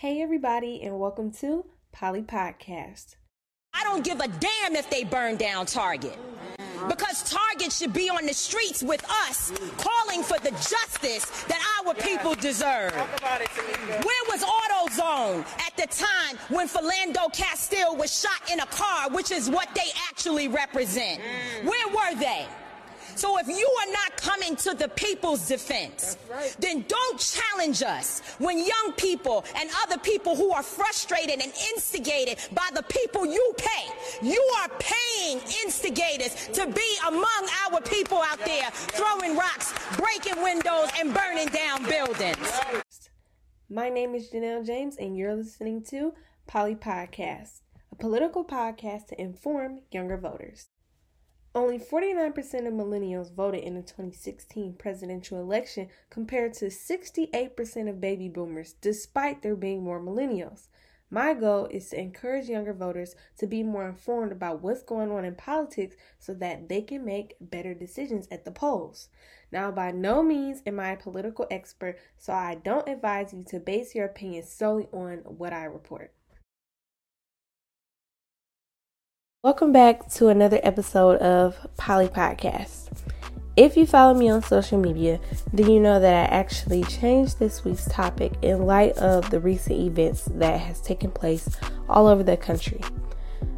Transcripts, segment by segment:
Hey, everybody, and welcome to Polly Podcast. I don't give a damn if they burn down Target. Because Target should be on the streets with us, calling for the justice that our people deserve. Where was AutoZone at the time when Philando Castile was shot in a car, which is what they actually represent? Where were they? So if you are not coming to the people's defense, right. then don't challenge us when young people and other people who are frustrated and instigated by the people you pay. You are paying instigators to be among our people out there throwing rocks, breaking windows, and burning down buildings. My name is Janelle James, and you're listening to Poly Podcast, a political podcast to inform younger voters. Only 49% of millennials voted in the 2016 presidential election compared to 68% of baby boomers, despite there being more millennials. My goal is to encourage younger voters to be more informed about what's going on in politics so that they can make better decisions at the polls. Now, by no means am I a political expert, so I don't advise you to base your opinion solely on what I report. Welcome back to another episode of Polly Podcast. If you follow me on social media, then you know that I actually changed this week's topic in light of the recent events that has taken place all over the country.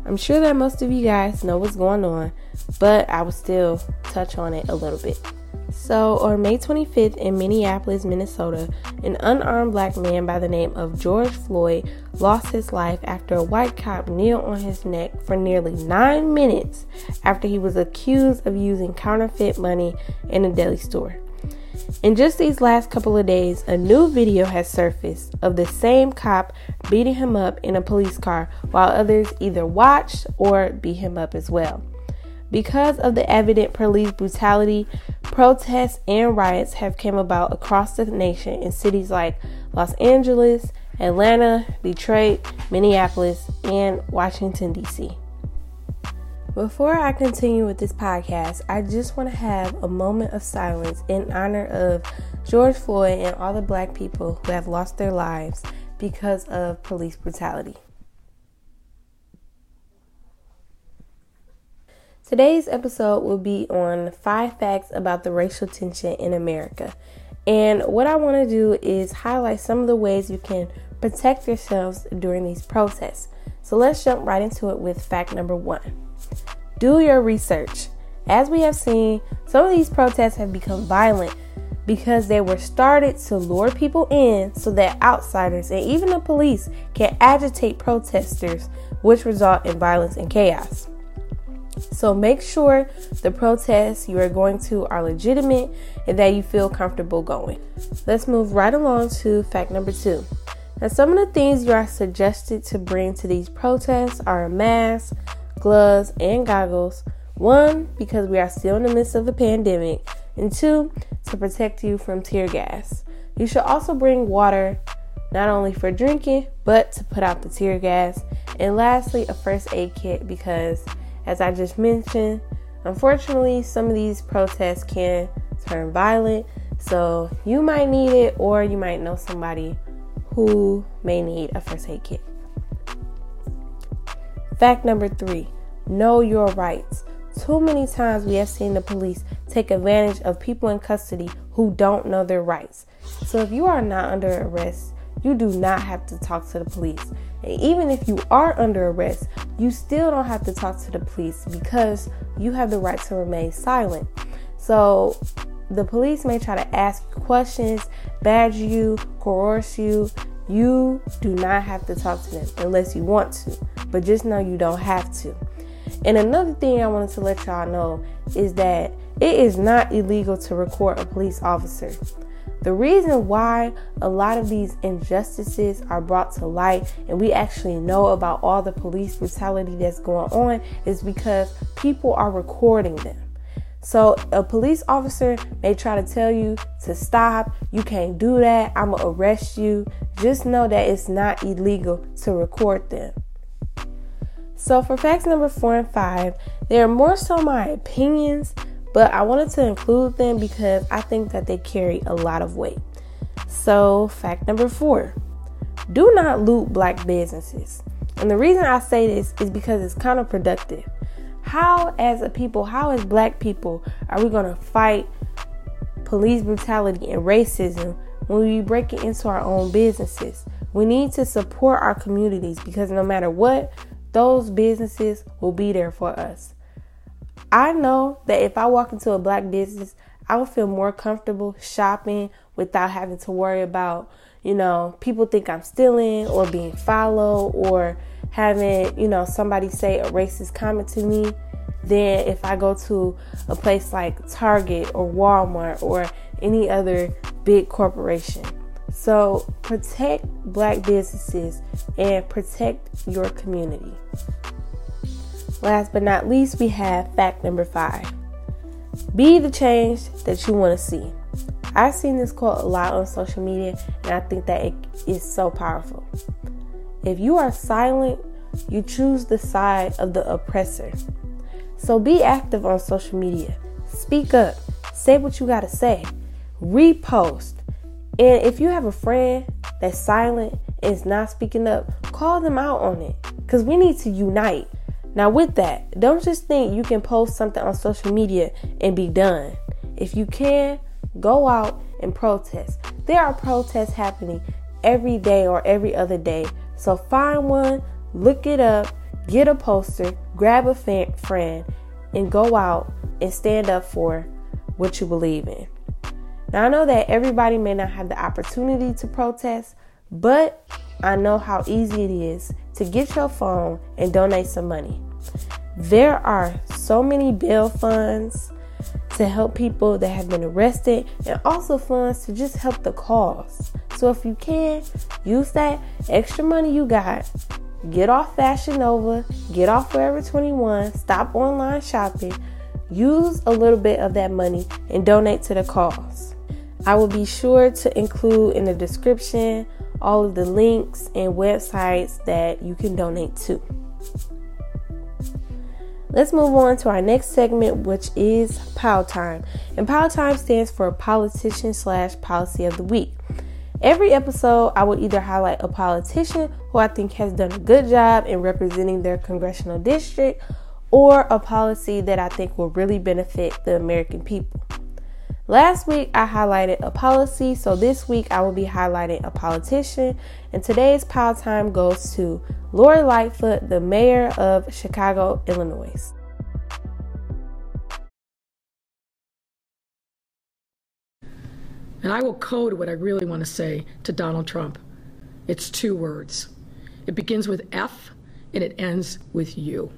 I'm sure that most of you guys know what's going on, but I will still touch on it a little bit. So, on May 25th in Minneapolis, Minnesota, an unarmed black man by the name of George Floyd lost his life after a white cop kneeled on his neck for nearly nine minutes after he was accused of using counterfeit money in a deli store. In just these last couple of days, a new video has surfaced of the same cop beating him up in a police car while others either watched or beat him up as well. Because of the evident police brutality, protests and riots have come about across the nation in cities like Los Angeles, Atlanta, Detroit, Minneapolis, and Washington, D.C. Before I continue with this podcast, I just want to have a moment of silence in honor of George Floyd and all the black people who have lost their lives because of police brutality. Today's episode will be on five facts about the racial tension in America. And what I want to do is highlight some of the ways you can protect yourselves during these protests. So let's jump right into it with fact number one do your research. As we have seen, some of these protests have become violent because they were started to lure people in so that outsiders and even the police can agitate protesters, which result in violence and chaos. So make sure the protests you are going to are legitimate and that you feel comfortable going. Let's move right along to fact number two. Now, some of the things you are suggested to bring to these protests are a mask, gloves, and goggles. One, because we are still in the midst of a pandemic, and two, to protect you from tear gas. You should also bring water, not only for drinking, but to put out the tear gas. And lastly, a first aid kit because as I just mentioned, unfortunately, some of these protests can turn violent. So you might need it, or you might know somebody who may need a first aid kit. Fact number three know your rights. Too many times we have seen the police take advantage of people in custody who don't know their rights. So if you are not under arrest, you do not have to talk to the police. And even if you are under arrest, you still don't have to talk to the police because you have the right to remain silent. So the police may try to ask questions, badge you, coerce you. You do not have to talk to them unless you want to, but just know you don't have to. And another thing I wanted to let y'all know is that it is not illegal to record a police officer. The reason why a lot of these injustices are brought to light and we actually know about all the police brutality that's going on is because people are recording them. So a police officer may try to tell you to stop, you can't do that, I'm gonna arrest you. Just know that it's not illegal to record them. So for facts number four and five, they are more so my opinions but I wanted to include them because I think that they carry a lot of weight. So, fact number four do not loot black businesses. And the reason I say this is because it's counterproductive. How, as a people, how, as black people, are we going to fight police brutality and racism when we break it into our own businesses? We need to support our communities because no matter what, those businesses will be there for us. I know that if I walk into a black business, I will feel more comfortable shopping without having to worry about, you know, people think I'm stealing or being followed or having, you know, somebody say a racist comment to me than if I go to a place like Target or Walmart or any other big corporation. So protect black businesses and protect your community. Last but not least, we have fact number five be the change that you want to see. I've seen this quote a lot on social media, and I think that it is so powerful. If you are silent, you choose the side of the oppressor. So be active on social media. Speak up. Say what you got to say. Repost. And if you have a friend that's silent and is not speaking up, call them out on it. Because we need to unite. Now, with that, don't just think you can post something on social media and be done. If you can, go out and protest. There are protests happening every day or every other day. So find one, look it up, get a poster, grab a fan, friend, and go out and stand up for what you believe in. Now, I know that everybody may not have the opportunity to protest, but I know how easy it is to get your phone and donate some money. There are so many bail funds to help people that have been arrested and also funds to just help the cause. So if you can, use that extra money you got. Get off Fashion Nova, get off Forever 21, stop online shopping, use a little bit of that money and donate to the cause. I will be sure to include in the description all of the links and websites that you can donate to. Let's move on to our next segment, which is Pow Time. And Pow Time stands for Politician slash Policy of the Week. Every episode, I will either highlight a politician who I think has done a good job in representing their congressional district or a policy that I think will really benefit the American people. Last week I highlighted a policy, so this week I will be highlighting a politician. And today's Pow Time goes to Lori Lightfoot, the mayor of Chicago, Illinois. And I will code what I really want to say to Donald Trump. It's two words. It begins with F and it ends with U.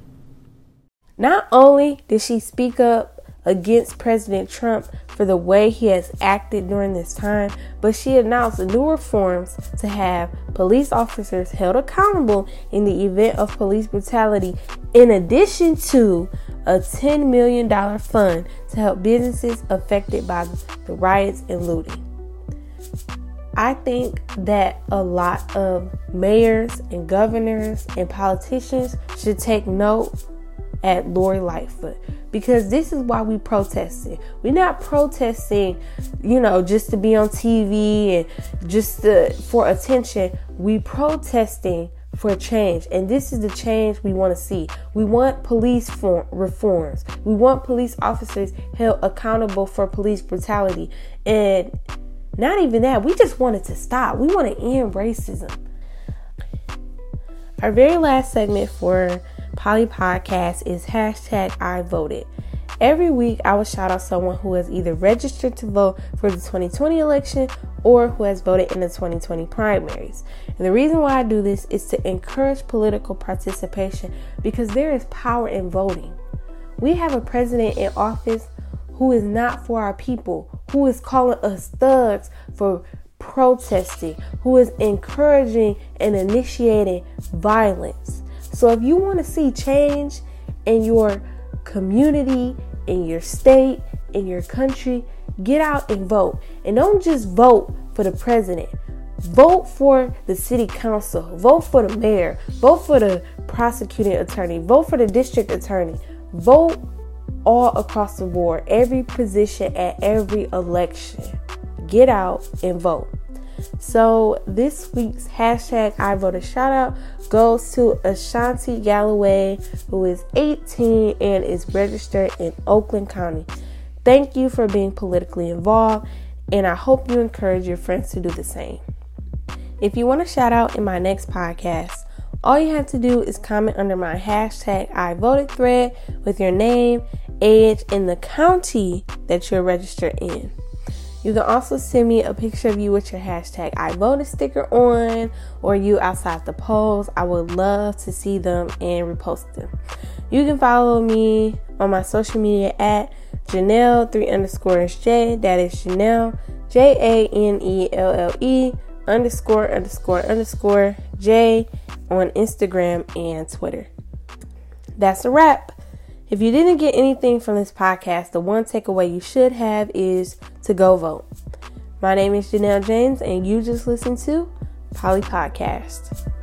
Not only did she speak up against President Trump for the way he has acted during this time, but she announced new reforms to have police officers held accountable in the event of police brutality, in addition to a $10 million fund to help businesses affected by the riots and looting. I think that a lot of mayors and governors and politicians should take note at Lori Lightfoot because this is why we protested. We're not protesting, you know, just to be on TV and just to, for attention. We protesting for change, and this is the change we want to see. We want police form, reforms. We want police officers held accountable for police brutality, and not even that. We just want it to stop. We want to end racism. Our very last segment for Poly Podcast is hashtag I voted. Every week, I will shout out someone who has either registered to vote for the 2020 election or who has voted in the 2020 primaries. And the reason why I do this is to encourage political participation because there is power in voting. We have a president in office who is not for our people, who is calling us thugs for protesting, who is encouraging and initiating violence. So if you want to see change in your community, in your state, in your country, get out and vote. And don't just vote for the president. Vote for the city council. Vote for the mayor. Vote for the prosecuting attorney. Vote for the district attorney. Vote all across the board, every position at every election. Get out and vote. So this week's hashtag I voted shout out goes to Ashanti Galloway, who is 18 and is registered in Oakland County. Thank you for being politically involved, and I hope you encourage your friends to do the same. If you want a shout out in my next podcast, all you have to do is comment under my hashtag I voted thread with your name, age, and the county that you're registered in. You can also send me a picture of you with your hashtag I voted sticker on or you outside the polls. I would love to see them and repost them. You can follow me on my social media at Janelle 3 underscore J. That is Janelle J A N E L L E underscore underscore underscore J on Instagram and Twitter. That's a wrap. If you didn't get anything from this podcast, the one takeaway you should have is to go vote. My name is Janelle James, and you just listened to Polly Podcast.